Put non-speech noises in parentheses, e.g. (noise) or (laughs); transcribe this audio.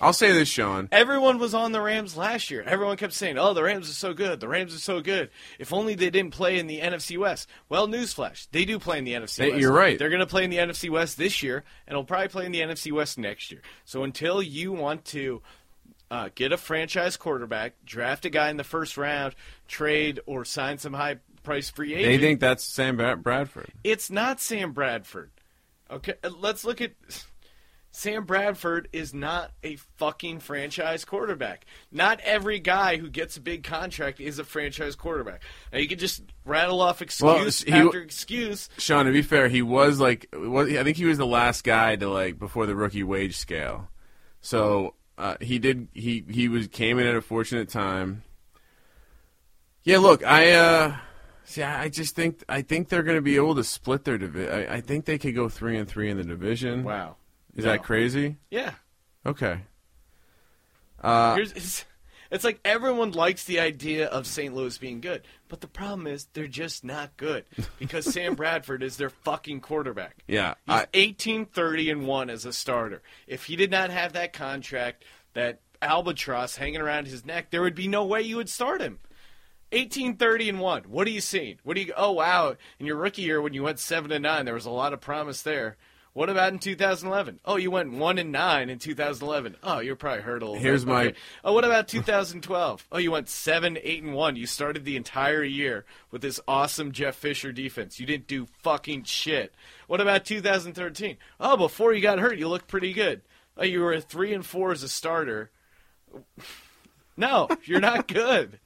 I'll say this, Sean. Everyone was on the Rams last year. Everyone kept saying, "Oh, the Rams are so good. The Rams are so good." If only they didn't play in the NFC West. Well, newsflash: they do play in the NFC Hey, West. you're right. They're going to play in the NFC West this year, and will probably play in the NFC West next year. So until you want to uh, get a franchise quarterback, draft a guy in the first round, trade or sign some high price free agent, They think that's Sam Bradford. it's not Sam Bradford. Okay, let's look at Sam Bradford is not a fucking franchise quarterback. Not every guy who gets a big contract is a franchise quarterback. Now you can just rattle off excuse he- after excuse. Sean, to be fair, he was like, was, I think he was the last guy to like before the rookie wage scale. So uh, he did. He he was came in at a fortunate time. Yeah, look, I uh, see. I I just think I think they're going to be able to split their division. I, I think they could go three and three in the division. Wow. Is No. that crazy? Yeah. Okay. Uh, it's, it's like everyone likes the idea of St. Louis being good, but the problem is they're just not good because Sam (laughs) Bradford is their fucking quarterback. yeah. He's I, 18 30 and 1 as a starter. If he did not have that contract, that albatross hanging around his neck, there would be no way you would start him. 1830 and 1. What are you seeing? What do you Oh wow, in your rookie year when you went 7 and 9, there was a lot of promise there. What about in 2011? Oh, you went 1 and 9 in 2011. Oh, you're probably hurt a little Here's bit. my- Okay. Oh, what about 2012? Oh, you went 7 8 and 1. You started the entire year with this awesome Jeff Fisher defense. You didn't do fucking shit. What about 2013? Oh, before you got hurt, you looked pretty good. Oh, you were a 3 and 4 as a starter. (laughs) No, you're not good.